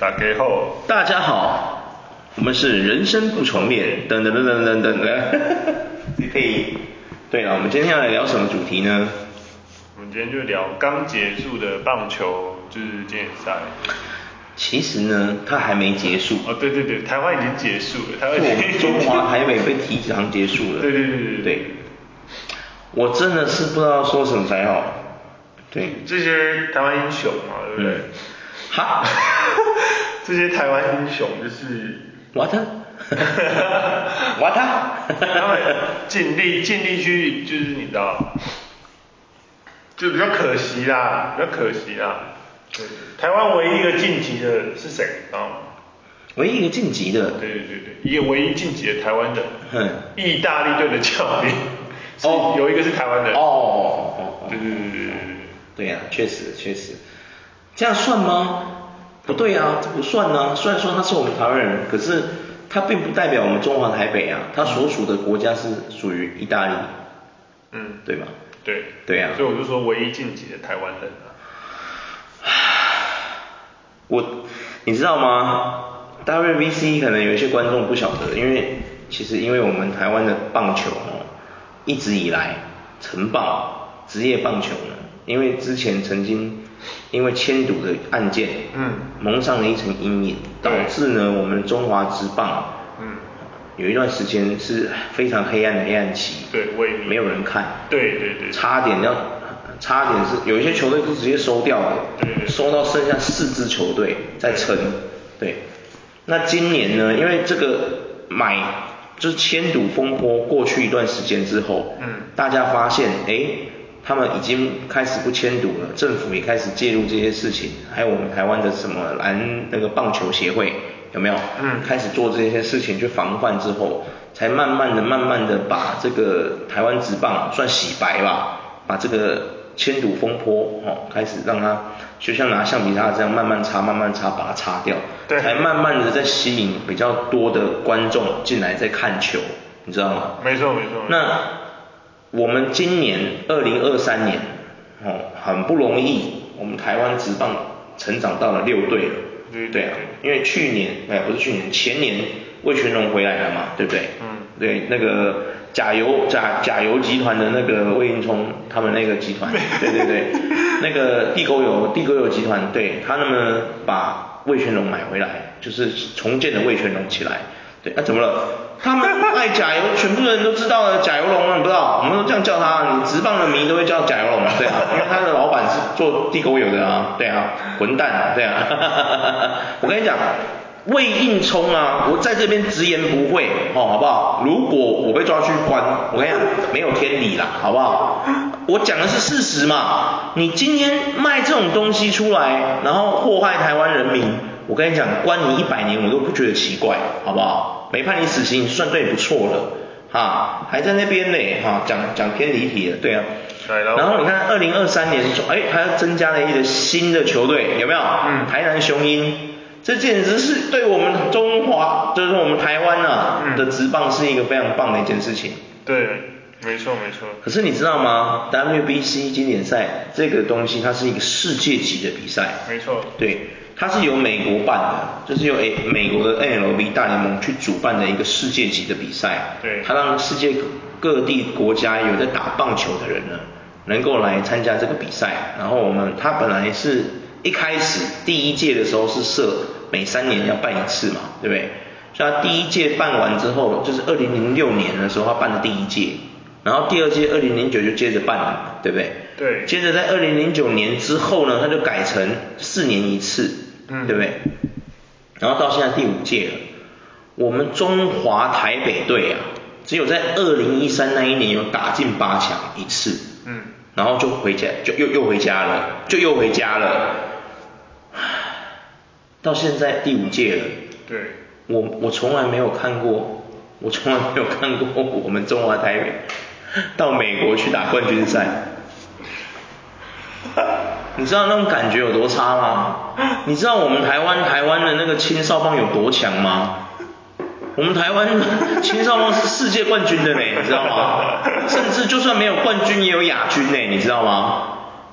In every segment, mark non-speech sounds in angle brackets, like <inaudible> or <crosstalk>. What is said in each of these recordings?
大家好，大家好，我们是人生不重练，等等等等等等的，<laughs> 你可以。对了，我们今天要来聊什么主题呢？我们今天就聊刚结束的棒球，就是经典赛。其实呢，它还没结束。哦，对对对，台湾已经结束了，台湾已经中华台北被提前结束了。对对对对对。对。我真的是不知道说什么才好。对。这些台湾英雄嘛，对不对？嗯哈，<laughs> 这些台湾英雄就是，what，哈哈 what，他们尽力尽力去，就是你知道，就比较可惜啦，比较可惜啦。对，台湾唯一一个晋级的是谁？知道吗？唯一一个晋级的？对对对对，一个唯一晋级的台湾人。嗯。意大利队的教练。哦。有一个是台湾人。哦哦哦。对对对对对对。对呀，确实确实。这样算吗？不对啊，这不算、啊。虽然说他是我们台湾人，可是他并不代表我们中华台北啊。他所属的国家是属于意大利，嗯，对吧？对，对啊。所以我就说唯一晋级的台湾人啊。<sighs> 我，你知道吗？WBC 可能有一些观众不晓得，因为其实因为我们台湾的棒球哦，一直以来成棒职业棒球呢，因为之前曾经。因为迁赌的案件，嗯，蒙上了一层阴影，导致呢我们中华职棒，嗯，有一段时间是非常黑暗的黑暗期，对，没有人看，对对对，差点要，差点是有一些球队是直接收掉的，对，对，收到剩下四支球队在撑，对，那今年呢，因为这个买就是迁赌风波过去一段时间之后，嗯，大家发现，哎。他们已经开始不签赌了，政府也开始介入这些事情，还有我们台湾的什么篮那个棒球协会有没有？嗯，开始做这些事情去防范之后，才慢慢的、慢慢的把这个台湾职棒算洗白吧，把这个签赌风波哦开始让它就像拿橡皮擦这样慢慢擦、慢慢擦，把它擦掉，对，才慢慢的在吸引比较多的观众进来在看球，你知道吗？没错没错。那。我们今年二零二三年，哦，很不容易，我们台湾职棒成长到了六队了，对对啊，因为去年，哎，不是去年，前年魏全龙回来了嘛，对不对？嗯，对，那个甲油甲甲油集团的那个魏应充他们那个集团，<laughs> 对对对，那个地沟油地沟油集团，对，他那么把魏全龙买回来，就是重建的魏全龙起来。对，那、啊、怎么了？他们爱假油，全部人都知道了，假油龙，你不知道？我们都这样叫他，你职棒的迷都会叫假油龙，对啊，因为他的老板是做地沟油的啊，对啊，混蛋啊，对啊，<laughs> 我跟你讲，魏应充啊，我在这边直言不讳，哦，好不好？如果我被抓去关，我跟你讲，没有天理啦，好不好？我讲的是事实嘛，你今天卖这种东西出来，然后祸害台湾人民。我跟你讲，关你一百年我都不觉得奇怪，好不好？没判你死刑，算对不错了，哈，还在那边呢，哈，讲讲偏离题了，对啊。对。然后你看，二零二三年中，哎，还要增加了一个新的球队，有没有？嗯。台南雄鹰，这简直是对我们中华，就是我们台湾啊、嗯、的职棒是一个非常棒的一件事情。对，没错没错。可是你知道吗？WBC 经典赛这个东西，它是一个世界级的比赛。没错。对。它是由美国办的，就是由诶美国的 N L B 大联盟去主办的一个世界级的比赛。对。它让世界各地国家有在打棒球的人呢，能够来参加这个比赛。然后我们它本来是一开始第一届的时候是设每三年要办一次嘛，对不对？所以它第一届办完之后，就是二零零六年的时候它办的第一届，然后第二届二零零九就接着办了，对不对？对。接着在二零零九年之后呢，它就改成四年一次。嗯，对不对？然后到现在第五届了，我们中华台北队啊，只有在二零一三那一年有打进八强一次，嗯，然后就回家，就又又回家了，就又回家了。到现在第五届了，对，我我从来没有看过，我从来没有看过 <laughs> 我们中华台北到美国去打冠军赛。<laughs> 你知道那种感觉有多差吗？你知道我们台湾台湾的那个青少棒有多强吗？我们台湾青少棒是世界冠军的呢，你知道吗？甚至就算没有冠军也有亚军呢，你知道吗？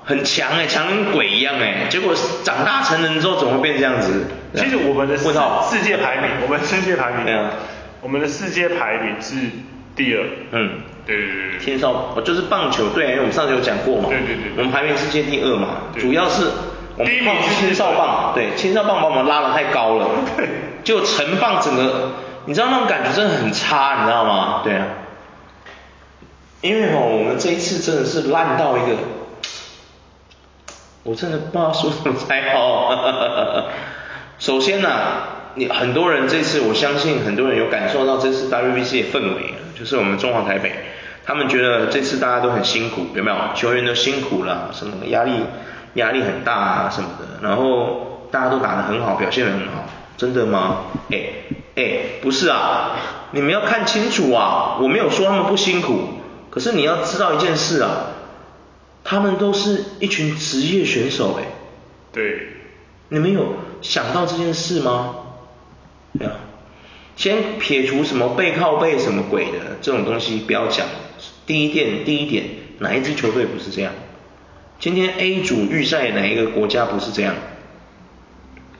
很强哎，强跟鬼一样哎，结果长大成人之后怎么会变这样子？其实我们的世世界排名，我们世界排名，我们的世界排名是第二。嗯，对对对。青少，就是棒球队，因为我们上次有讲过嘛。对对对。我们排名世界第二嘛，主要是我们放青少棒，对，青少棒把我们拉的太高了。对。就成棒整个，你知道那种感觉真的很差，你知道吗？对啊。因为哦，我们这一次真的是烂到一个，我真的不知道说什么才好。首先呢、啊，你很多人这次，我相信很多人有感受到这次 WBC 的氛围，就是我们中华台北，他们觉得这次大家都很辛苦，有没有？球员都辛苦了，什么压力压力很大啊什么的，然后大家都打得很好，表现得很好，真的吗？哎哎，不是啊，你们要看清楚啊，我没有说他们不辛苦。可是你要知道一件事啊，他们都是一群职业选手哎。对。你们有想到这件事吗？对啊。先撇除什么背靠背什么鬼的这种东西不要讲。第一点，第一点，哪一支球队不是这样？今天 A 组预赛哪一个国家不是这样？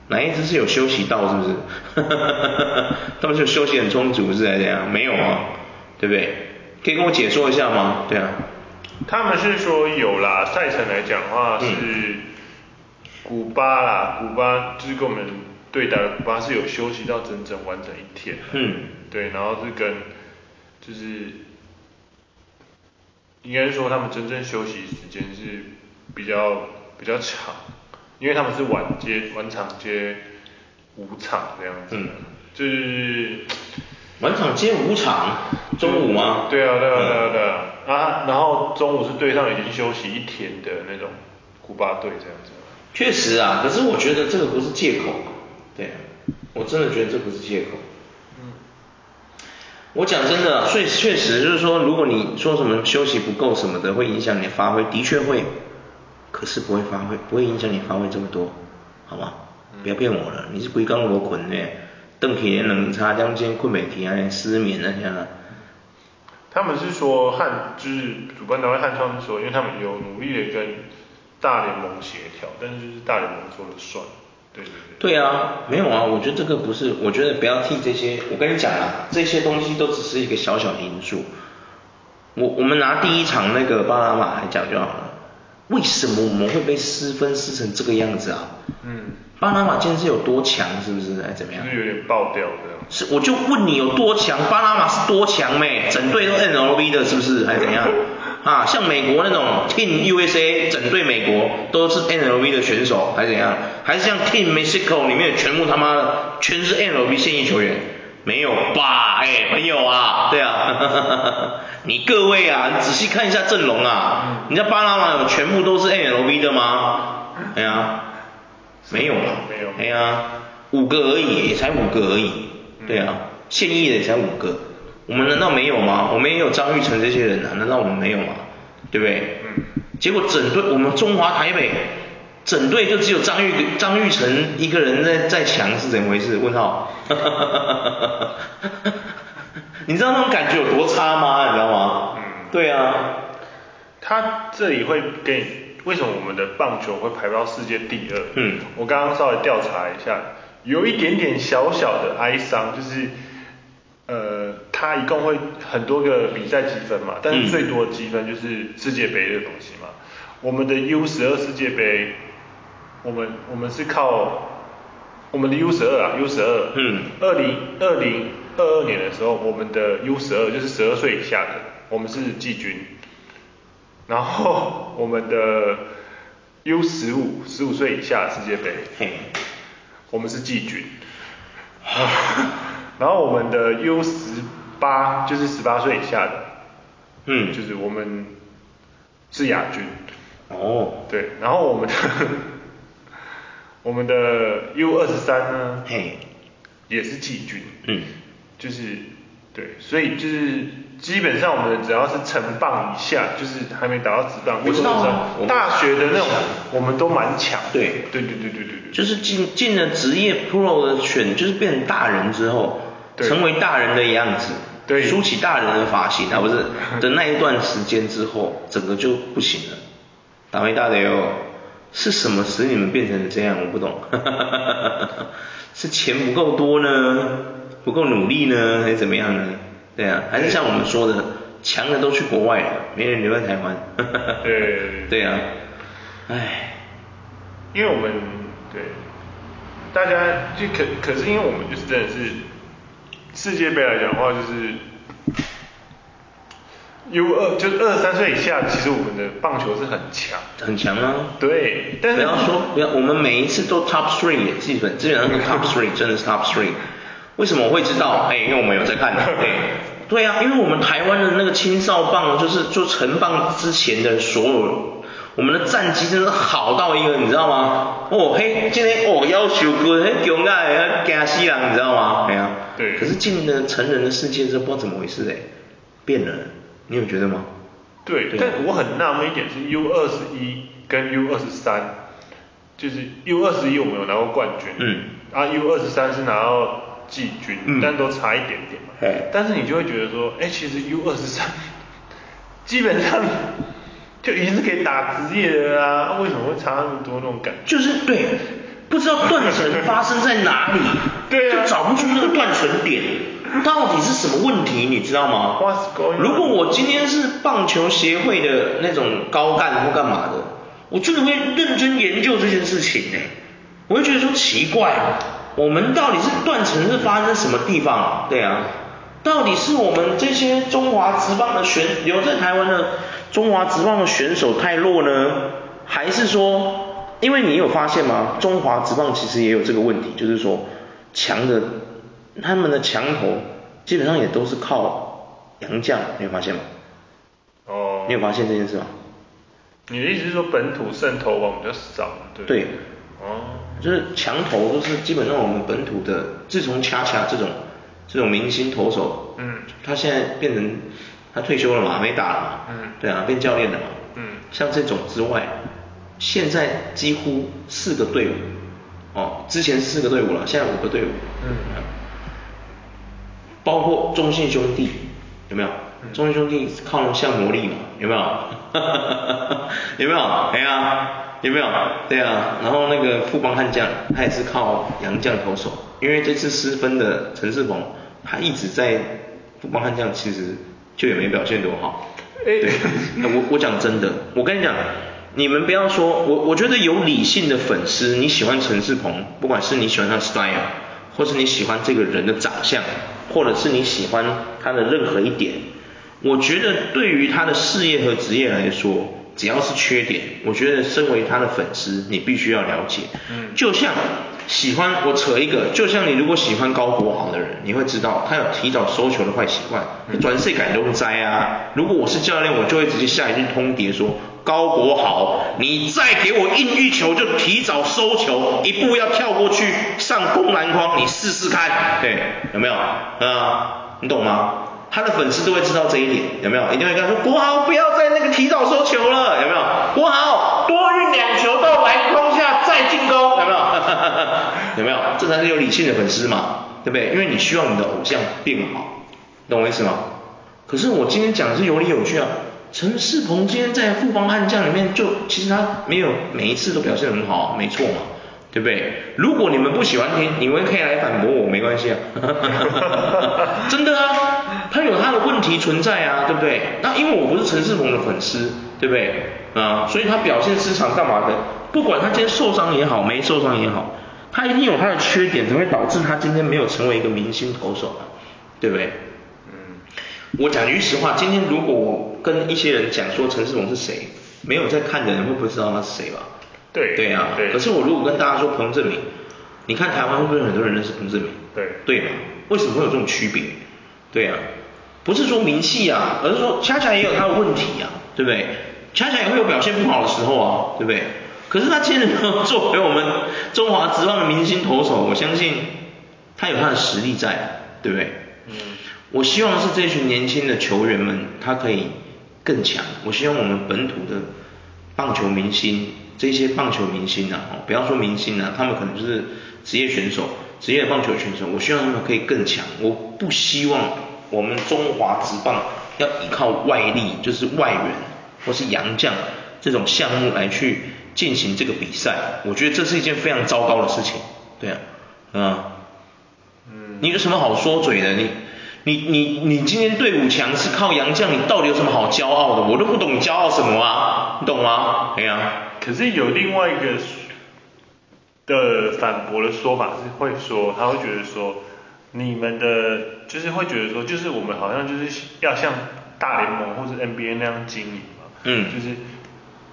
哪一支是有休息到是不是？<laughs> 他们就休息很充足是还是怎样？没有啊，对不对？可以跟我解说一下吗？对啊，他们是说有啦，赛程来讲的话是古巴啦，古巴就是跟我们对打的古巴是有休息到整整完整一天。嗯，对，然后是跟就是应该是说他们真正休息时间是比较比较长，因为他们是晚接晚场接五场这样子，嗯，就是。晚场接五场，中午吗？对啊，对啊，对啊，对啊。啊，然后中午是对上已经休息一天的那种古巴队这样子。确实啊，可是我觉得这个不是借口。对啊，我真的觉得这不是借口。嗯。我讲真的，确确实就是说，如果你说什么休息不够什么的，会影响你的发挥，的确会。可是不会发挥，不会影响你发挥这么多，好吗？不要骗我了，你是归刚罗捆的。邓铁连冷差两间困美体啊，失眠那些。他们是说汉，就是主办单位汉创是说，因为他们有努力的跟大联盟协调，但是就是大联盟说了算。对对对。对啊，没有啊，我觉得这个不是，我觉得不要替这些，我跟你讲啊，这些东西都只是一个小小的因素。我我们拿第一场那个巴拿马来讲就好了，为什么我们会被失分失成这个样子啊？嗯。巴拿马今天是有多强，是不是？还怎么样？是有点爆掉的。是，我就问你有多强？巴拿马是多强咩？整队都 N L V 的，是不是？还怎样？<laughs> 啊，像美国那种 Team USA 整队美国都是 MLB 的选手，还是怎样？还是像 Team Mexico 里面全部他妈的全是 MLB 现役球员？没有吧？哎，没有啊。对啊。<laughs> 你各位啊，你仔细看一下阵容啊，你知道巴拿马有全部都是 MLB 的吗？哎呀。没有了，没有，哎呀，五个而已，也才五个而已，对啊，现役的也才五个，我们难道没有吗？我们也有张玉成这些人啊，难道我们没有吗？对不对？嗯。结果整队我们中华台北整队就只有张玉张玉成一个人在在强是怎么回事？问号。<laughs> 你知道那种感觉有多差吗？你知道吗？嗯。对啊。他这里会给。为什么我们的棒球会排到世界第二？嗯，我刚刚稍微调查一下，有一点点小小的哀伤，就是，呃，他一共会很多个比赛积分嘛，但是最多的积分就是世界杯的东西嘛。我们的 U 十二世界杯，我们我们是靠我们的 U 十二啊，U 十二，嗯，二零二零二二年的时候，我们的 U 十二就是十二岁以下的，我们是季军。然后 <laughs> 我们的 U 十五，十五岁以下的世界杯，我们是季军。<laughs> 然后我们的 U 十八，就是十八岁以下的，嗯，就是我们是亚军。哦。对，然后我们的 <laughs> 我们的 U 二十三呢，嘿，也是季军。嗯。就是对，所以就是。基本上我们只要是成棒以下，就是还没达到职棒，我知道啊，大学的那种，我们都蛮强。对，对对对对对对。就是进进了职业 Pro 的选，就是变成大人之后，成为大人的样子，对，梳起大人的发型啊，不是 <laughs> 的那一段时间之后，整个就不行了。打没大的哟，是什么使你们变成这样？我不懂，<laughs> 是钱不够多呢，不够努力呢，还是怎么样呢？对啊，还是像我们说的，强的都去国外了，没人留在台湾。对。<laughs> 对啊，唉，因为我们对，大家就可可是因为我们就是真的是世界杯来讲的话就是。U 二就是二十三岁以下，其实我们的棒球是很强，很强啊。对，但是不要说不要，我们每一次都 top three，基本基本上是 top three，真的是 top three。为什么我会知道？<laughs> 哎，因为我们有在看。对，<laughs> 对啊，因为我们台湾的那个青少棒，就是做成棒之前的所有，我们的战绩真的好到一个，你知道吗？哦嘿，今天哦要求哥很强啊，要惊死人，你知道吗？对啊。对。可是进了成人的世界之后，不知道怎么回事哎，变了。你有觉得吗？对，对，但我很纳闷一点是 U 二十一跟 U 二十三，就是 U 二十一我们有拿过冠军，嗯，啊 U 二十三是拿到季军，嗯，但都差一点点嘛，哎，但是你就会觉得说，哎，其实 U 二十三 <laughs> 基本上就已经是可以打职业的啦，为什么会差那么多那种感觉？就是对，不知道断层发生在哪里，<laughs> 对啊，就找不出那个断层点。<laughs> 到底是什么问题，你知道吗？如果我今天是棒球协会的那种高干或干嘛的，我真的会认真研究这件事情哎，我会觉得说奇怪，我们到底是断层是发生在什么地方？对啊，到底是我们这些中华职棒的选留在台湾的中华职棒的选手太弱呢？还是说，因为你有发现吗？中华职棒其实也有这个问题，就是说强的。他们的强投基本上也都是靠洋将，你有发现吗？哦。你有发现这件事吗？你的意思是说本土胜投王比较少，对？对。哦。就是强投都是基本上我们本土的，自从恰恰这种这种明星投手，嗯，他现在变成他退休了嘛，没打了嘛，嗯，对啊，变教练了嘛，嗯，像这种之外，现在几乎四个队伍，哦，之前四个队伍了，现在五个队伍，嗯。包括中信兄弟有没有？中信兄弟靠像魔力嘛，有没有？<laughs> 有没有？哎呀，有没有？对啊，然后那个富邦悍将他也是靠洋将投手，因为这次失分的陈世鹏，他一直在富邦悍将其实就也没表现多好。对，我我讲真的，我跟你讲，你们不要说我，我觉得有理性的粉丝，你喜欢陈世鹏，不管是你喜欢他的 style，或是你喜欢这个人的长相。或者是你喜欢他的任何一点，我觉得对于他的事业和职业来说，只要是缺点，我觉得身为他的粉丝，你必须要了解。嗯，就像喜欢我扯一个，就像你如果喜欢高国豪的人，你会知道他有提早收球的坏习惯，转世改都栽啊。如果我是教练，我就会直接下一句通牒说。高国豪，你再给我硬一球就提早收球，一步要跳过去上攻篮筐，你试试看，对，有没有？啊，你懂吗？他的粉丝都会知道这一点，有没有？一定会跟他说，国豪不要再那个提早收球了，有没有？国豪多运两球到篮筐进攻，有没有？<laughs> 有没有？这才是有理性的粉丝嘛，对不对？因为你希望你的偶像变好，懂我意思吗？可是我今天讲的是有理有据啊。陈世鹏今天在富邦悍将里面，就其实他没有每一次都表现得很好，没错嘛，对不对？如果你们不喜欢听，你们可以来反驳我，没关系啊。<laughs> 真的啊，他有他的问题存在啊，对不对？那因为我不是陈世鹏的粉丝，对不对？啊，所以他表现失常干嘛的？不管他今天受伤也好，没受伤也好，他一定有他的缺点，才会导致他今天没有成为一个明星投手啊，对不对？嗯我讲句实话，今天如果我跟一些人讲说陈世龙是谁，没有在看的人会不会知道他是谁吧？对，对啊，对。可是我如果跟大家说彭政闵，你看台湾会不会很多人认识彭政闵？对，对嘛？为什么会有这种区别？对啊，不是说名气啊，而是说恰恰也有他的问题啊，对不对？恰恰也会有表现不好的时候啊，对不对？可是他今天作为我们中华职棒的明星投手，我相信他有他的实力在，对不对？嗯。我希望是这群年轻的球员们，他可以更强。我希望我们本土的棒球明星，这些棒球明星啊，哦，不要说明星啊，他们可能就是职业选手，职业棒球选手。我希望他们可以更强。我不希望我们中华职棒要依靠外力，就是外援或是洋将这种项目来去进行这个比赛，我觉得这是一件非常糟糕的事情，对啊，嗯，嗯，你有什么好说嘴的？你你你你今天队伍强是靠杨将，你到底有什么好骄傲的？我都不懂你骄傲什么啊，你懂吗？对啊。可是有另外一个的反驳的说法是会说，他会觉得说，你们的就是会觉得说，就是我们好像就是要像大联盟或者 NBA 那样经营嘛，嗯，就是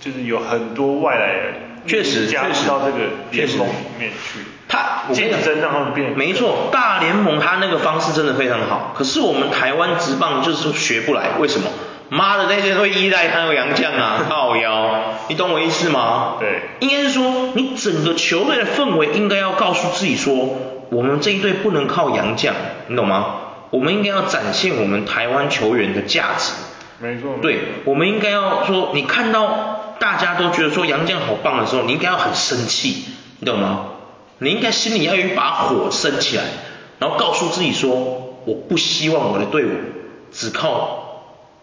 就是有很多外来人，确实加入到这个联盟里面去，他竞争让他们变，没错，大联盟他那个方式真的非常好，可是我们台湾职棒就是学不来，为什么？妈的，那些会依赖他有洋将啊，<laughs> 靠腰，你懂我意思吗？对，应该是说你整个球队的氛围应该要告诉自己说，我们这一队不能靠洋将，你懂吗？我们应该要展现我们台湾球员的价值。没错。对，我们应该要说，你看到大家都觉得说杨绛好棒的时候，你应该要很生气，你懂吗？你应该心里要有一把火升起来，然后告诉自己说，我不希望我的队伍只靠。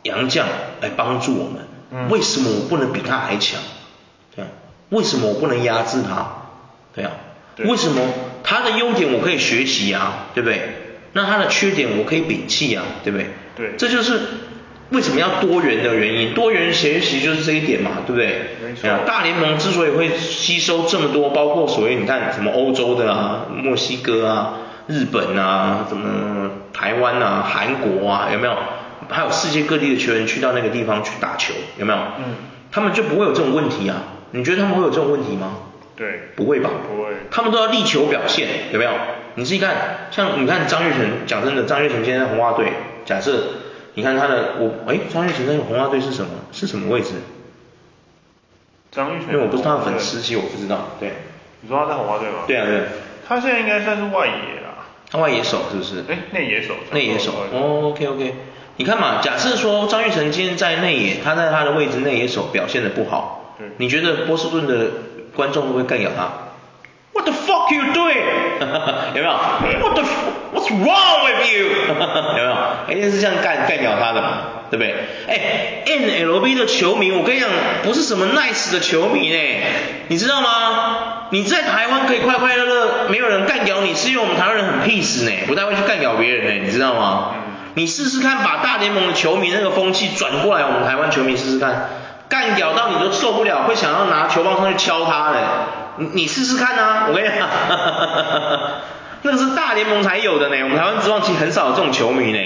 杨绛来帮助我们，嗯，为什么我不能比他还强？对啊，为什么我不能压制他？对啊，对，为什么他的优点我可以学习啊？对不对？那他的缺点我可以摒弃啊？对不对？对，这就是为什么要多元的原因。多元学习就是这一点嘛，对不对？没错。大联盟之所以会吸收这么多，包括所谓你看什么欧洲的啊、墨西哥啊、日本啊、什么台湾啊、韩国啊，有没有？还有世界各地的球员去到那个地方去打球，有没有？嗯。他们就不会有这种问题啊？你觉得他们会有这种问题吗？对。不会吧？不会。他们都要力求表现，有没有？你自己看，像你看张玉成，讲真的，张玉成今天在红袜队，假设你看他的我，哎，张玉成在红花队是什么？是什么位置？张玉成。因为我不是他的粉丝，其实我不知道。对。你说他在红花队吗？对啊，对。他现在应该算是外野啦。他外野手是不是？哎，内野手。内野手。哦，OK OK。你看嘛，假设说张玉成今天在内野，他在他的位置内野手表现的不好，对，你觉得波士顿的观众会不会干咬他？What the fuck you doing？<laughs> 有没有？What the What's wrong with you？<laughs> 有没有？一定是这样干干掉他的嘛，对不对？哎，NLB 的球迷，我跟你讲，不是什么 nice 的球迷呢，你知道吗？你在台湾可以快快乐乐，没有人干掉你，是因为我们台湾人很 peace 呢，不太会去干掉别人呢，你知道吗？你试试看，把大联盟的球迷那个风气转过来，我们台湾球迷试试看，干掉到你都受不了，会想要拿球棒上去敲他的，你你试试看啊，我跟你讲，那个是大联盟才有的呢，我们台湾职棒其实很少有这种球迷呢，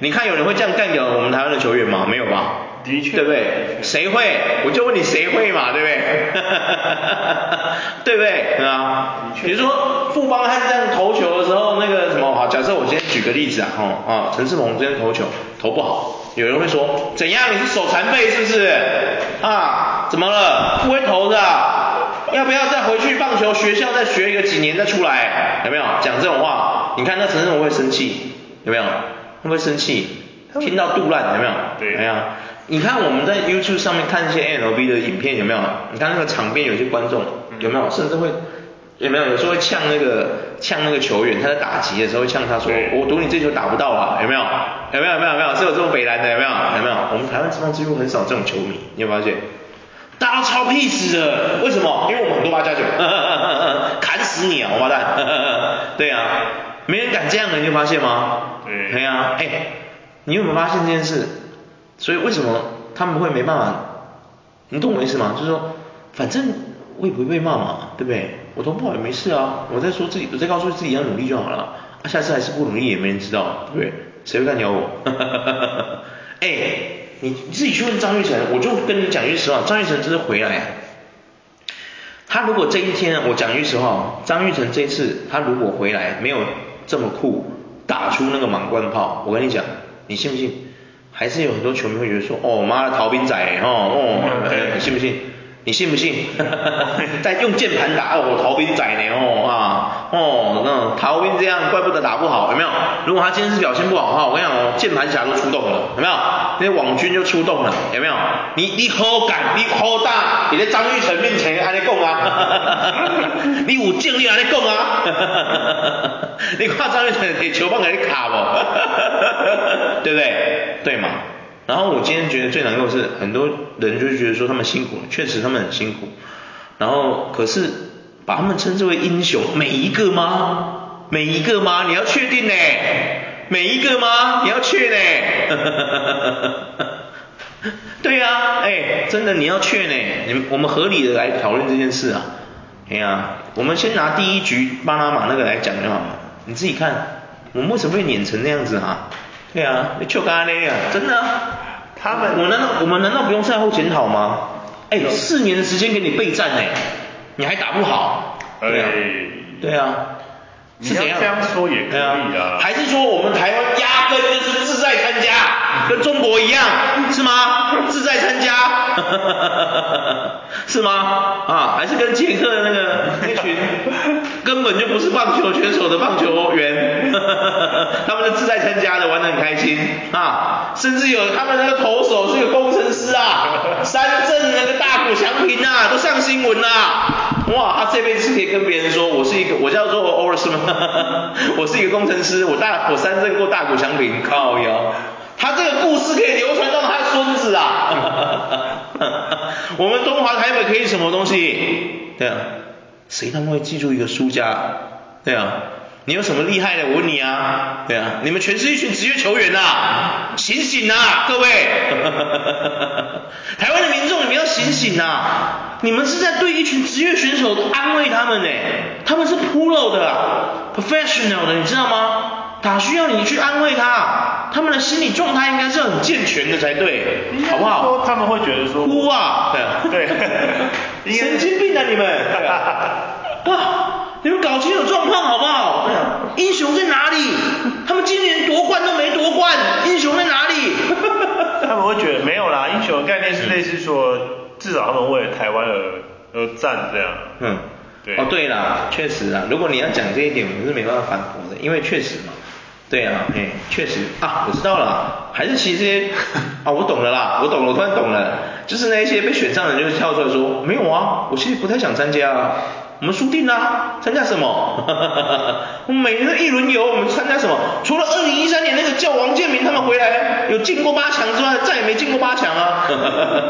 你看有人会这样干掉我们台湾的球员吗？没有吧？的确，对不对？谁会？我就问你谁会嘛，对不对？<laughs> 对不对？对啊。比如说富邦悍这样投球的时候，那个什么，好，假设我今天举个例子啊，哦啊，陈世鹏今天投球投不好，有人会说，怎样？你是手残废是不是？啊，怎么了？不会投的，要不要再回去棒球学校再学一个几年再出来？有没有？讲这种话，你看那陈世鹏会生气，有没有？会不会生气？听到肚烂有没有？对。哎呀。你看我们在 YouTube 上面看一些 MLB 的影片有没有？你看那个场边有些观众有没有？甚至会有没有？有时候会呛那个呛那个球员，他在打击的时候会呛他说：“我赌你这球打不到啊！”有没有？有没有？有没有？有没有？是有这种北蓝的有没有？有没有？我们台湾职棒几乎很少这种球迷，你有发现？大家都超屁事的，为什么？因为我们很多八加九，<laughs> 砍死你啊，王八蛋！<laughs> 对啊，没人敢这样的，你有发现吗？对。对啊，哎，你有没有发现这件事？所以为什么他们会没办法？你懂我意思吗？就是说，反正我也不会被骂嘛，对不对？我投不好也没事啊，我在说自己，我在告诉自己要努力就好了。啊，下次还是不努力也没人知道，对不对？谁会干鸟我？<laughs> 哎，你你自己去问张玉成，我就跟你讲句实话，张玉成这次回来，他如果这一天，我讲句实话，张玉成这次他如果回来没有这么酷，打出那个满贯炮，我跟你讲，你信不信？还是有很多球迷会觉得说，哦妈的逃兵仔哦哦，你信不信？你信不信？<laughs> 在用键盘打哦，逃兵仔呢哦啊哦，那逃兵这样，怪不得打不好，有没有？如果他今天是表现不好的话，我跟你讲哦，键盘侠都出动了，有没有？那些网军就出动了，有没有？你你好敢，你好大，你在张玉成面前还在讲啊？<laughs> 你有精力还在讲啊？<laughs> 你看张玉成给球棒给你卡不？对不对？对嘛？然后我今天觉得最难过的是，很多人就觉得说他们辛苦了，确实他们很辛苦。然后可是把他们称之为英雄，每一个吗？每一个吗？你要确定呢？每一个吗？你要确呢？<laughs> 对啊，哎，真的你要确呢？你我们合理的来讨论这件事啊。哎呀，我们先拿第一局巴拿马那个来讲就好了。你自己看，我们为什么会碾成那样子啊？对啊，你就刚刚那样，真的。他们，我难道我们难道不用赛后检讨吗？哎，四年的时间给你备战哎，你还打不好？对啊，对啊。是怎样？这样说也可以啊。还是说我们台湾压根就是自在参加，跟中国一样，是吗？自在参加，<laughs> 是吗？啊，还是跟捷克的那个 <laughs> 那群根本就不是棒球选手的棒球员，<laughs> 他们是自在参加的，玩得很开心啊，甚至有他们那个投手是个工程师啊，三振那个大谷翔平啊，都上新闻啦。哇，他这辈子可以跟别人说，我是一个，我叫做 Oris 吗？我是一个工程师，我大我三振过大谷翔平，靠腰。他这个故事可以流传到他的孙子啊。<laughs> 我们中华台北可以什么东西？对啊，谁他妈会记住一个输家？对啊。你有什么厉害的？我问你啊，对啊，你们全是一群职业球员呐、啊，醒醒啊，各位！<laughs> 台湾的民众，你们要醒醒啊！你们是在对一群职业选手安慰他们呢，他们是 pro 的，professional 的，你知道吗？他需要你去安慰他，他们的心理状态应该是很健全的才对，好不好？说他们会觉得说哭啊，对，对 <laughs> 神经病啊你们！哇！你们搞清楚状况好不好？英雄在哪里？他们今年夺冠都没夺冠，英雄在哪里？他们会觉得没有啦，英雄的概念是类似说，至少他们为了台湾而而战这样。嗯，对。哦对啦，确实啊，如果你要讲这一点，我是没办法反驳的，因为确实嘛。对啊，哎，确实啊，我知道了，还是其实这些啊，我懂了啦，我懂了，我突然懂了，就是那一些被选上的人就是跳出来说，没有啊，我其实不太想参加啊。我们输定啦、啊，参加什么？<laughs> 我们每年的一轮游，我们参加什么？除了二零一三年那个叫王建民他们回来有进过八强之外，再也没进过八强啊。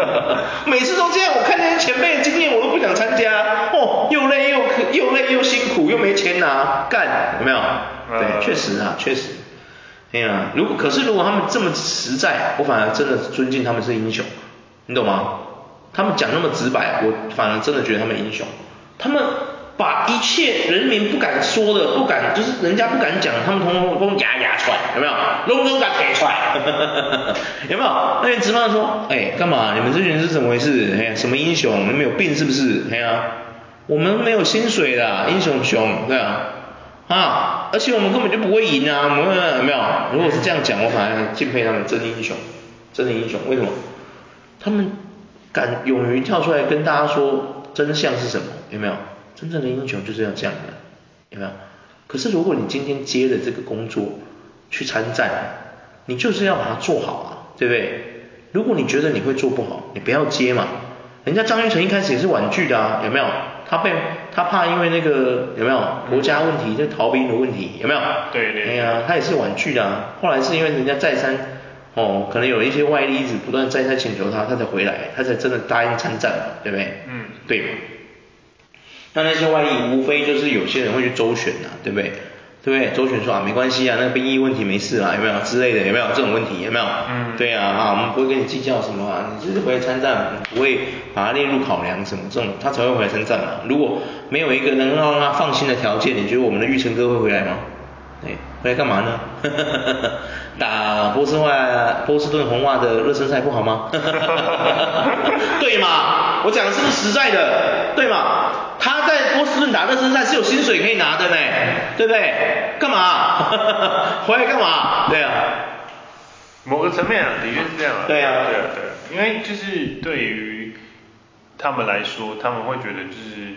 <laughs> 每次都这样，我看那些前辈的经验，我都不想参加。哦，又累又可又累又辛苦，又没钱拿，干有没有？对，确实啊，确实。哎呀，如果可是如果他们这么实在，我反而真的尊敬他们是英雄，你懂吗？他们讲那么直白，我反而真的觉得他们英雄。他们把一切人民不敢说的、不敢就是人家不敢讲，他们通通都压压出来，有没有？拢拢敢提出来，<laughs> 有没有？那边值班的说，哎，干嘛？你们这群人是怎么回事？哎，什么英雄？你们有病是不是？哎呀，我们没有薪水的，英雄熊，对啊，啊，而且我们根本就不会赢啊，我们有没有？如果是这样讲，我反而敬佩他们，真的英雄，真的英雄，为什么？他们敢勇于跳出来跟大家说。真相是什么？有没有？真正的英雄就是要这样的，有没有？可是如果你今天接了这个工作去参战，你就是要把它做好啊，对不对？如果你觉得你会做不好，你不要接嘛。人家张玉成一开始也是婉拒的啊，有没有？他被他怕因为那个有没有国家问题，就逃兵的问题，有没有？对对。哎呀，他也是婉拒的啊。后来是因为人家再三哦，可能有一些外力一直不断再三请求他，他才回来，他才真的答应参战嘛，对不对？嗯。对嘛？那那些外力无非就是有些人会去周旋呐、啊，对不对？对不对？周旋说啊，没关系啊，那个兵役问题没事啊，有没有之类的？有没有这种问题？有没有？嗯。对啊，啊，我们不会跟你计较什么啊，你就是回来参战，不会把它列入考量什么这种，他才会回来参战嘛。如果没有一个能让他放心的条件，你觉得我们的玉成哥会回来吗？对，回来干嘛呢？<laughs> 打波士顿波士顿红袜的热身赛不好吗？<laughs> 对嘛？我讲的是不是实在的？对嘛？他在波士顿打热身赛是有薪水可以拿的呢，对不对？干嘛？<laughs> 回来干嘛？对啊。某个层面啊，的确是这样啊。对啊，对啊，对啊。因为就是对于他们来说，他们会觉得就是，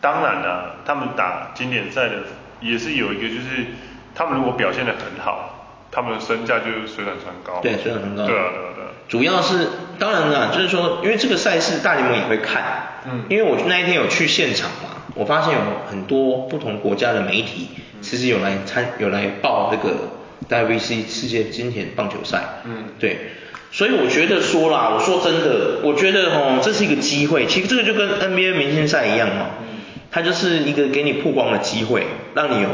当然了、啊，他们打经典赛的。也是有一个，就是他们如果表现得很好，他们的身价就水涨船高。对，水涨船高。对啊，对啊，对啊。主要是，当然啦，就是说，因为这个赛事大联盟也会看。嗯。因为我那一天有去现场嘛，我发现有很多不同国家的媒体，其实有来参，有来报这个 WBC 世界经典棒球赛。嗯。对。所以我觉得说啦，我说真的，我觉得哦，这是一个机会。其实这个就跟 NBA 明星赛一样嘛，它就是一个给你曝光的机会，让你有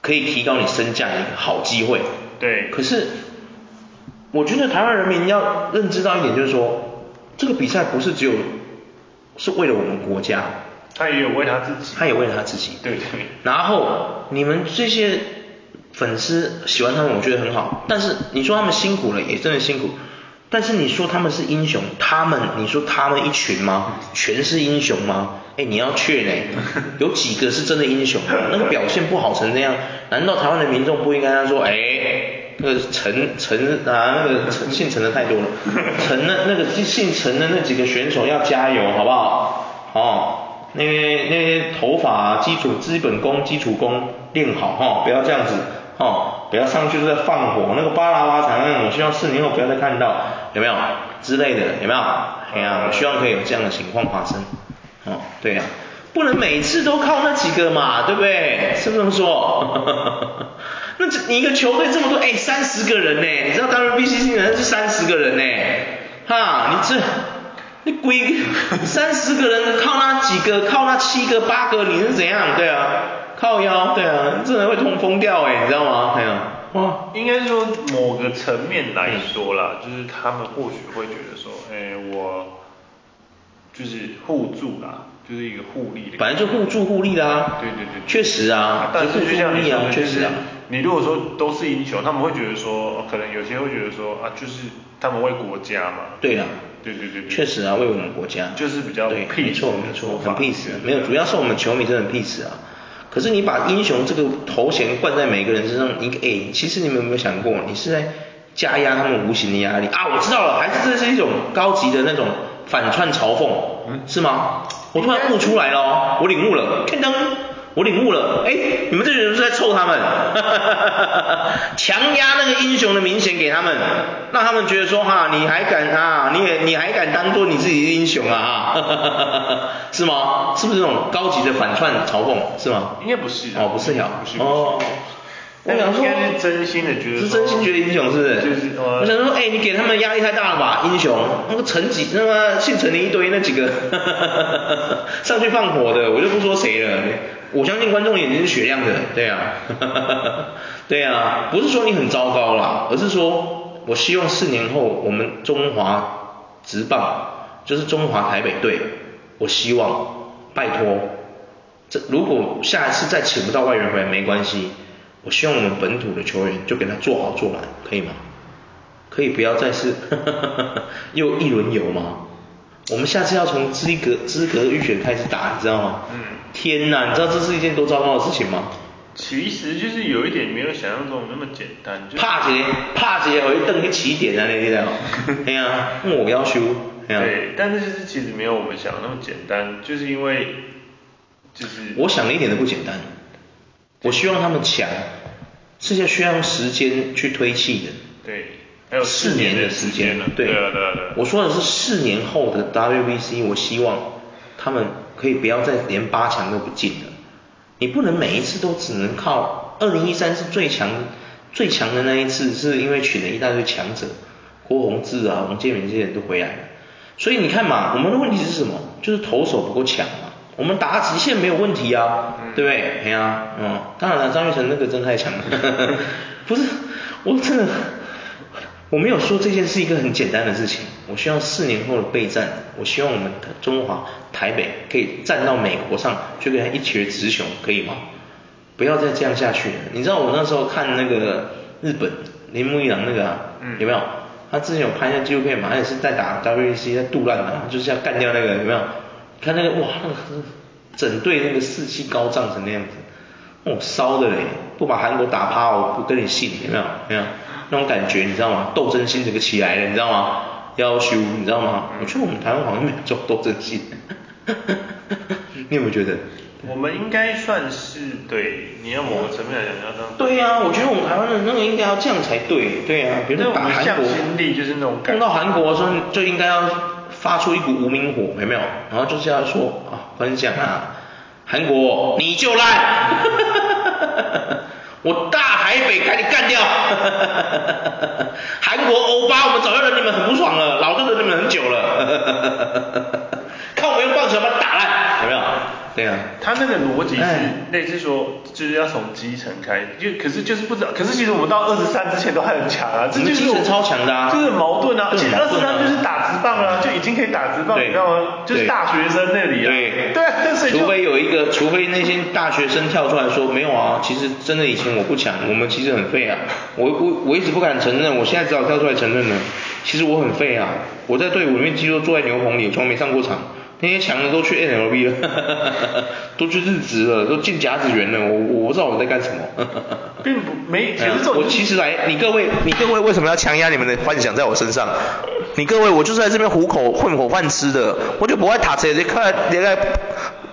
可以提高你身价的一个好机会。对。可是，我觉得台湾人民要认知到一点，就是说，这个比赛不是只有是为了我们国家，他也有为他自己，他也为了他自己。对对。然后你们这些。粉丝喜欢他们，我觉得很好。但是你说他们辛苦了，也真的辛苦。但是你说他们是英雄，他们，你说他们一群吗？全是英雄吗？哎，你要劝呢，<laughs> 有几个是真的英雄？那个表现不好成那样，难道台湾的民众不应该说，哎，那个陈陈啊，那个陈姓陈的太多了，<laughs> 陈的那个姓陈的那几个选手要加油，好不好？哦。那些那些头发啊，基础基本功基础功练好哈，不要这样子。哦，不要上去是在放火，那个巴拉巴场，我希望四年后不要再看到，有没有之类的，有没有？哎呀，我希望可以有这样的情况发生。哦，对呀、不能每次都靠那几个嘛，对不对？是不是这么说？<laughs> 那这你一个球队这么多，哎，三十个人呢？你知道 WBC 新人是三十个人呢？哈，你这你归 <laughs> 三十个人靠那几个，靠那七个八个，你是怎样？对啊。靠腰，对啊，真的会痛疯掉哎，你知道吗？对啊，哇，应该说某个层面来说啦，嗯、就是他们或许会觉得说，哎，我就是互助啦，就是一个互利的。反正就互助互利啦、啊。对对对。确实啊，但是就像你说的，确实啊。你如果说都是英雄，他们会觉得说，可能有些会觉得说啊，就是他们为国家嘛。对啊。对对对对。确实啊，为我们国家。就是比较对，没错没错，很 peace，没有，主要是我们球迷真的很 peace 啊。可是你把英雄这个头衔冠在每个人身上，你哎，其实你们有没有想过，你是在加压他们无形的压力啊？我知道了，还是这是一种高级的那种反串嘲讽，嗯，是吗？我突然悟出来了哦，我领悟了，天灯。我领悟了，哎，你们这群人是在臭他们，<laughs> 强压那个英雄的名衔给他们，让他们觉得说哈，你还敢啊，你也你还敢当做你自己的英雄啊，哈，<laughs> 是吗？是不是这种高级的反串嘲讽，是吗？应该不是，哦，不是呀，哦，我想说，是真心的觉得，是真心觉得英雄，是不是？就是，我想说，哎，你给他们压力太大了吧，英雄，那个陈几，那个姓陈的一堆那几个，<laughs> 上去放火的，我就不说谁了。我相信观众眼睛是雪亮的，对啊，<laughs> 对啊，不是说你很糟糕啦，而是说我希望四年后我们中华职棒就是中华台北队，我希望拜托，这如果下一次再请不到外援回来没关系，我希望我们本土的球员就给他做好做满，可以吗？可以不要再是 <laughs> 又一轮游吗？我们下次要从资格资格预选开始打，你知道吗？嗯。天哪，你知道这是一件多糟糕的事情吗？其实就是有一点没有想象中那么简单。怕劫，怕劫，我一瞪去起点啊，你知道吗？对啊，我要修。对，但是就是其实没有我们想的那么简单，就是因为就是。我想的一点都不简单。我希望他们强，这些需要用时间去推气的。对。还有四年的时间了，对，对啊对啊对啊。我说的是四年后的 WBC，我希望他们可以不要再连八强都不进了。你不能每一次都只能靠二零一三是最强最强的那一次，是因为取了一大堆强者，郭宏志啊、王建民这些人都回来了。所以你看嘛，我们的问题是什么？就是投手不够强嘛。我们打极限没有问题啊，嗯、对不对？对啊，嗯，当然了，张育成那个真太强了，<laughs> 不是，我真的。我没有说这件是一个很简单的事情。我希望四年后的备战，我希望我们的中华台北可以站到美国上去跟他一决雌雄，可以吗？不要再这样下去了。你知道我那时候看那个日本铃木一郎那个、啊嗯、有没有？他之前有拍下纪录片嘛，他也是在打 WBC 在杜烂的，就是要干掉那个有没有？看那个哇，那个整队那个士气高涨成那样子，哦烧的嘞，不把韩国打趴我不跟你信，有没有？没有。那种感觉你知道吗？斗争心整个起来了，你知道吗？要修你知道吗？我觉得我们台湾好像没有这种斗争心，<laughs> 你有没有觉得？我们应该算是对，你要某个层面来讲要这样。对呀、啊，我觉得我们台湾的那个应该要这样才对，对呀、啊。比如说打韩国，就是那种碰到韩国的时候就应该要发出一股无名火，有没有？然后就这样说啊，分享啊，韩国你就烂，<laughs> 我大海北赶紧干掉，<laughs> 韩国欧巴我们早就忍你们很不爽了，老子忍你们很久了，<laughs> 看我们用棒球把打，对啊，他那个逻辑是类似说，就是要从基层开始，就可是就是不知道，可是其实我们到二十三之前都还很强啊，这就是基层超强的啊，就是矛盾啊，其实二十三就是打直棒啊，就已经可以打直棒，你知道吗？就是大学生那里啊，对。对啊，<laughs> 除非有一个，除非那些大学生跳出来说没有啊，其实真的以前我不强，我们其实很废啊，我我我一直不敢承认，我现在只好跳出来承认了，其实我很废啊，我在队伍里面肌肉坐在牛棚里，从来没上过场。那些强的都去 NLB 了，<laughs> 都去日职了，都进甲子园了，我我不知道我在干什么。并不没，<laughs> 其实这种、我其实来，你各位，你各位为什么要强压你们的幻想在我身上？你各位，我就是在这边糊口混口饭吃的，我就不爱读册，你看你来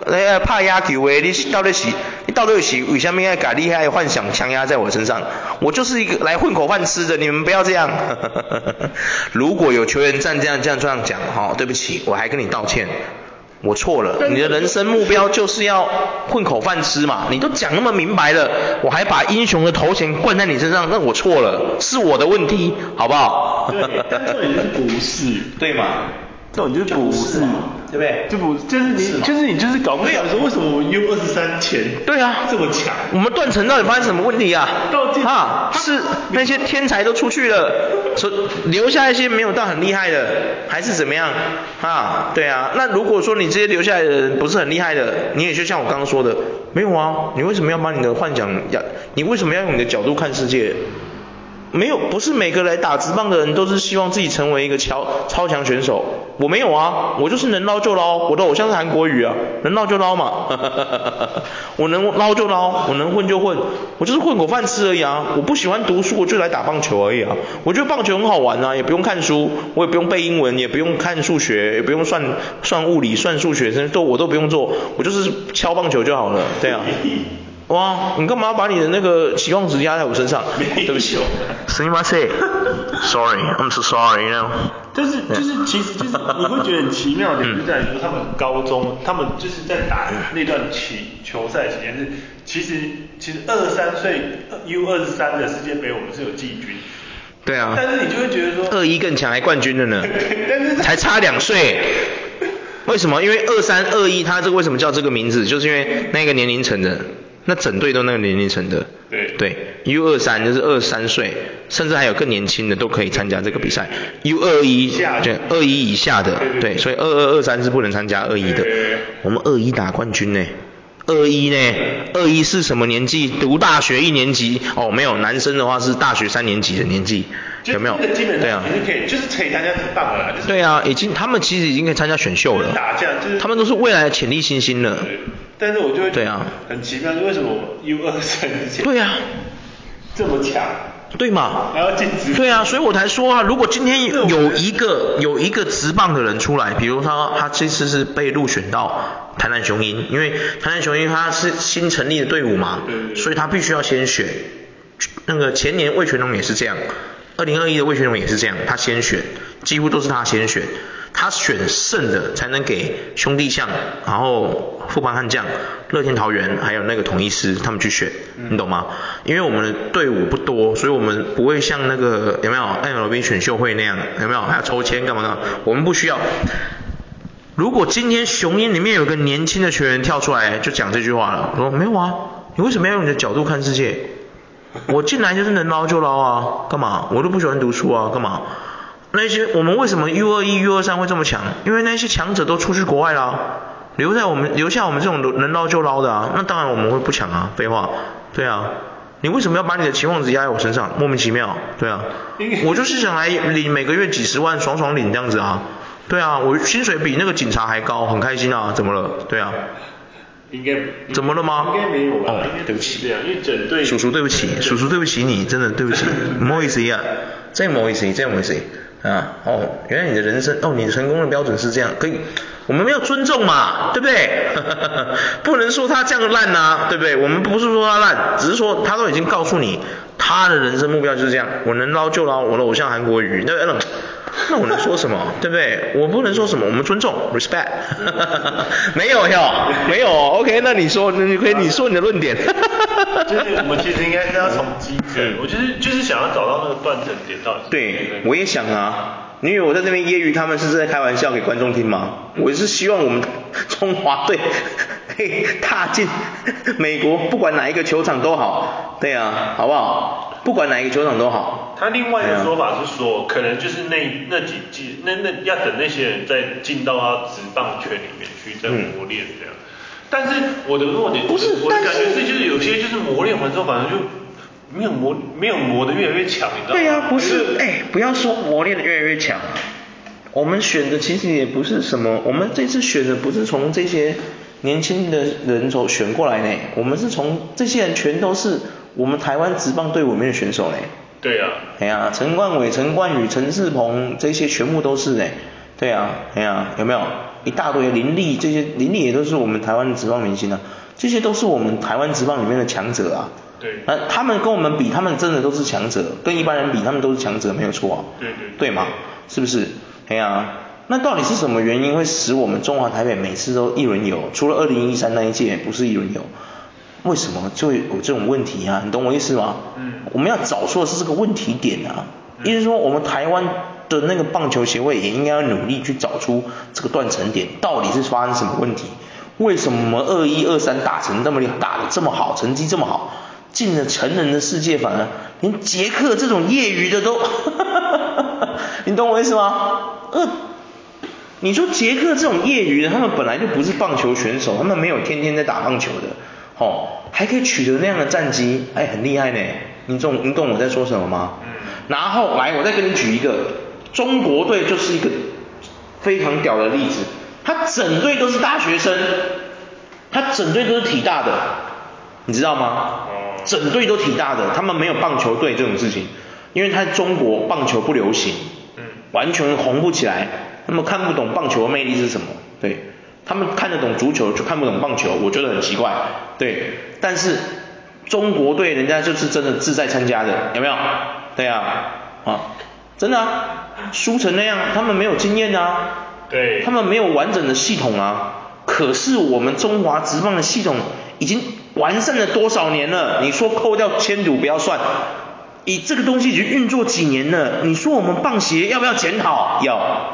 来拍野球的，你到底是你到底是为什么要把厉害幻想强压在我身上？我就是一个来混口饭吃的，你们不要这样。<laughs> 如果有球员站这样这样这样讲，哈，对不起，我还跟你道歉。我错了，你的人生目标就是要混口饭吃嘛，你都讲那么明白了，我还把英雄的头衔冠在你身上，那我错了，是我的问题，好不好？对，但这里就是不是，对吗？这种就是不是，对不对？就不就是你就是你就是搞不了说为什么我们 U 二十三前对啊这么强？我们断层到底发生什么问题啊？啊，是那些天才都出去了，所留下一些没有到很厉害的，还是怎么样？啊，对啊，那如果说你这些留下来的人不是很厉害的，你也就像我刚刚说的，没有啊，你为什么要把你的幻想要？你为什么要用你的角度看世界？没有，不是每个来打直棒的人都是希望自己成为一个超超强选手。我没有啊，我就是能捞就捞。我的偶像是韩国瑜啊，能捞就捞嘛。<laughs> 我能捞就捞，我能混就混，我就是混口饭吃而已啊。我不喜欢读书，我就来打棒球而已啊。我觉得棒球很好玩啊，也不用看书，我也不用背英文，也不用看数学，也不用算算物理、算数学，都我都不用做，我就是敲棒球就好了，对啊。<laughs> 哇，你干嘛要把你的那个期望值压在我身上？对不起，すみません，Sorry，I'm so sorry，you know。但是就是其实就是你会觉得很奇妙的点就在于说他们高中，他们就是在打那段期球赛期间是，其实其实二十三岁 U 二十三的世界杯我们是有季军。对啊。但是你就会觉得说。二一更强还冠军了呢。<laughs> 但是。才差两岁。<laughs> 为什么？因为二三二一，他这个为什么叫这个名字？就是因为那个年龄层的。 那整队都那个年龄层的，对。对，U 二三就是二三岁，甚至还有更年轻的都可以参加这个比赛。U 二一就二一以下的，对，所以二二二三是不能参加二一的。我们二一打冠军呢，二一呢，二一是什么年纪？读大学一年级哦，没有，男生的话是大学三年级的年纪，有没有？对啊，可以，就是可以参加职棒了。对啊，已经他们其实已经可以参加选秀了。打架就是。他们都是未来的潜力新星了。但是我就会觉得很奇妙，就为什么 U 二三之前对啊，这么强，对嘛？还要进职对啊，所以我才说啊，如果今天有一个有一个直棒的人出来，比如他他这次是被入选到台南雄鹰，因为台南雄鹰他是新成立的队伍嘛，所以他必须要先选。那个前年魏全龙也是这样，二零二一的魏学龙也是这样，他先选，几乎都是他先选。他选胜的才能给兄弟象，然后富邦悍将、乐天桃园，还有那个统一师他们去选，你懂吗？因为我们的队伍不多，所以我们不会像那个有没有 MLB 选秀会那样，有没有还要抽签干嘛的？我们不需要。如果今天雄鹰里面有个年轻的球员跳出来就讲这句话了，我说没有啊，你为什么要用你的角度看世界？<laughs> 我进来就是能捞就捞啊，干嘛？我都不喜欢读书啊，干嘛？那些我们为什么 U 二一 U 二三会这么强？因为那些强者都出去国外啦，留在我们留下我们这种能捞就捞的啊，那当然我们会不强啊，废话，对啊，你为什么要把你的期望值压在我身上？莫名其妙，对啊，<laughs> 我就是想来领每个月几十万爽爽领这样子啊，对啊，我薪水比那个警察还高，很开心啊，怎么了？对啊，应该怎么了吗？应该没有吧？哦，对不起，因为整队叔叔对不起，叔叔对不起你，真的对不起，<laughs> 不好意思呀，再不好意思，再不好意思。啊，哦，原来你的人生，哦，你的成功的标准是这样，可以，我们没有尊重嘛，对不对？<laughs> 不能说他这样烂呐，对不对？我们不是说他烂，只是说他都已经告诉你，他的人生目标就是这样，我能捞就捞，我的偶像韩国瑜，对不对？那我能说什么？<laughs> 对不对？我不能说什么，我们尊重，respect。<laughs> 没有哟，没有。OK，那你说，你可以你说你的论点。<laughs> 就是我们其实应该是要从基层，我就是就是想要找到那个断层点到底。对，我也想啊。你以为我在这边揶揄他们是在开玩笑给观众听吗？我是希望我们中华队可以踏进美国，不管哪一个球场都好，对啊，好不好？不管哪一个球场都好。他另外一个说法是说，可能就是那那几季，那那要等那些人再进到他职棒圈里面去再磨练这样。嗯、但是我的弱点不是，我的感觉是就是有些就是磨练完之后，反正就。没有磨，没有磨得越来越强，你知道吗？对呀、啊，不是，哎、欸，不要说磨练的越来越强，我们选的其实也不是什么，我们这次选的不是从这些年轻的人手选过来呢，我们是从这些人全都是我们台湾职棒队伍里面的选手呢。对呀、啊。哎呀，陈冠伟、陈冠宇、陈世鹏这些全部都是呢。对呀，哎呀，有没有一大堆林立这些林立也都是我们台湾的职棒明星啊，这些都是我们台湾职棒里面的强者啊。对，那他们跟我们比，他们真的都是强者，跟一般人比，他们都是强者，没有错啊。对对。对嘛？是不是？哎呀，那到底是什么原因会使我们中华台北每次都一轮游？除了二零一三那一届不是一轮游，为什么就会有这种问题啊？你懂我意思吗？嗯。我们要找出的是这个问题点啊。嗯。意思说，我们台湾的那个棒球协会也应该要努力去找出这个断层点，到底是发生什么问题？为什么二一二三打成那么打得这么好，成绩这么好？进了成人的世界，反而连杰克这种业余的都，<laughs> 你懂我意思吗？呃，你说杰克这种业余的，他们本来就不是棒球选手，他们没有天天在打棒球的，哦，还可以取得那样的战绩，哎，很厉害呢。你懂你懂我在说什么吗？嗯。然后来，我再给你举一个，中国队就是一个非常屌的例子，他整队都是大学生，他整队都是体大的，你知道吗？整队都体大的，他们没有棒球队这种事情，因为他在中国棒球不流行，嗯，完全红不起来，他们看不懂棒球的魅力是什么，对，他们看得懂足球就看不懂棒球，我觉得很奇怪，对，但是中国队人家就是真的自在参加的，有没有？对啊，啊，真的啊，输成那样，他们没有经验啊，对，他们没有完整的系统啊，可是我们中华职棒的系统已经。完善了多少年了？你说扣掉签赌不要算，以这个东西已经运作几年了？你说我们棒协要不要检讨？要，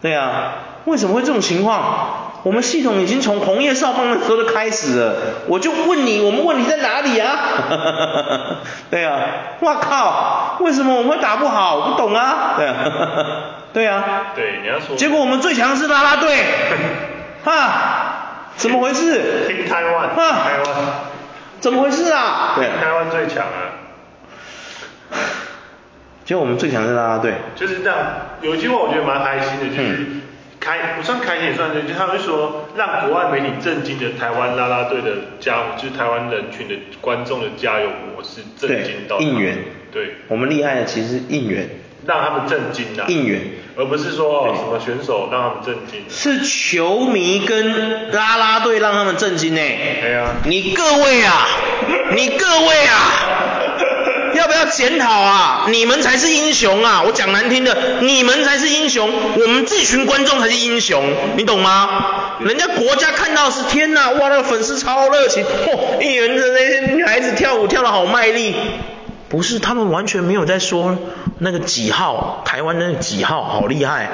对啊，为什么会这种情况？我们系统已经从红叶少棒的时候就开始了，我就问你，我们问题在哪里啊？<laughs> 对啊，哇靠，为什么我们会打不好？我不懂啊，对啊，对啊，对，你要说，结果我们最强是啦啦队，哈。<laughs> 怎么回事？听台湾，台湾，怎么回事啊？对，台湾最强啊。结果我们最强是啦啦队。就是这样，有一句话我觉得蛮开心的，就是开不算开心也算是，就他们说让国外媒体震惊的台湾啦啦队的加，就是台湾人群的观众的加油模式震惊到。应援。对。我们厉害的其实是应援。让他们震惊啊。应援。而不是说什么选手让他们震惊，是球迷跟啦啦队让他们震惊呢。对啊，你各位啊，你各位啊，要不要检讨啊？你们才是英雄啊！我讲难听的，你们才是英雄，我们这群观众才是英雄，你懂吗？人家国家看到是天呐，哇，那个粉丝超热情，嚯，应援着那些女孩子跳舞跳得好卖力。不是，他们完全没有在说那个几号，台湾那个几号好厉害，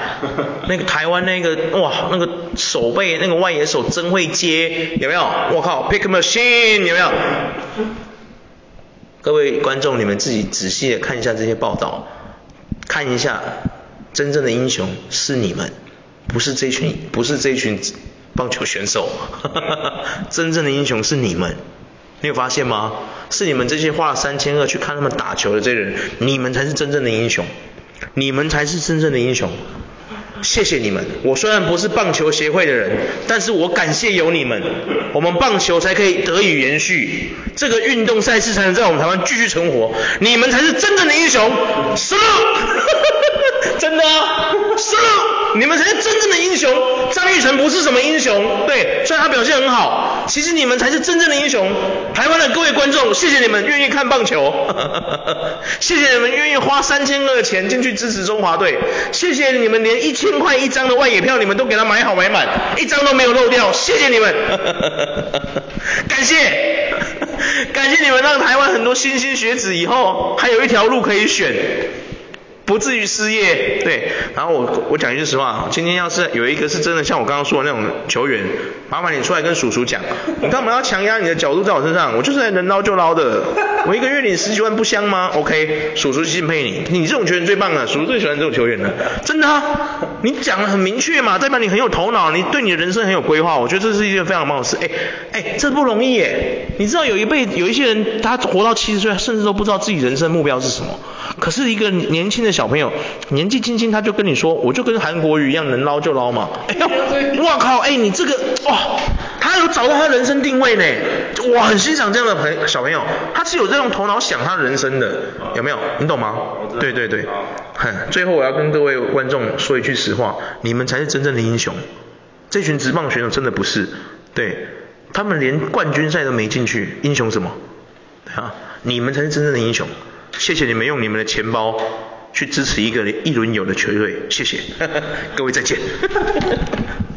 那个台湾那个哇，那个守备那个外野手真会接，有没有？我靠，Pick Machine 有没有？各位观众，你们自己仔细的看一下这些报道，看一下真正的英雄是你们，不是这群，不是这群棒球选手，<laughs> 真正的英雄是你们。你有发现吗？是你们这些花了三千二去看他们打球的这些人，你们才是真正的英雄，你们才是真正的英雄。谢谢你们，我虽然不是棒球协会的人，但是我感谢有你们，我们棒球才可以得以延续，这个运动赛事才能在我们台湾继续存活，你们才是真正的英雄。什么？<laughs> 真的啊，是，你们才是真正的英雄。张玉成不是什么英雄，对，虽然他表现很好，其实你们才是真正的英雄。台湾的各位观众，谢谢你们愿意看棒球，<laughs> 谢谢你们愿意花三千二的钱进去支持中华队，谢谢你们连一千块一张的外野票你们都给他买好买满，一张都没有漏掉，谢谢你们，<laughs> 感谢，感谢你们让台湾很多莘莘学子以后还有一条路可以选。不至于失业，对。然后我我讲一句实话，今天要是有一个是真的像我刚刚说的那种球员，麻烦你出来跟叔叔讲，你干嘛要强压你的角度在我身上？我就是来能捞就捞的，我一个月领十几万不香吗？OK，叔叔敬佩你，你这种球员最棒了，叔叔最喜欢这种球员了，真的啊，你讲的很明确嘛，代表你很有头脑，你对你的人生很有规划，我觉得这是一件非常棒的事。哎哎，这不容易耶，你知道有一辈有一些人他活到七十岁，甚至都不知道自己人生目标是什么，可是一个年轻的小。小朋友年纪轻轻他就跟你说，我就跟韩国瑜一样能捞就捞嘛。哎呦，我靠，哎你这个哇，他有找到他人生定位呢。我，很欣赏这样的朋小朋友，他是有这种头脑想他人生的，有没有？你懂吗？对对对。哼，最后我要跟各位观众说一句实话，你们才是真正的英雄。这群职棒选手真的不是，对，他们连冠军赛都没进去，英雄什么？啊，你们才是真正的英雄。谢谢你们用你们的钱包。去支持一个一轮游的球队，谢谢，<laughs> 各位再见。<laughs>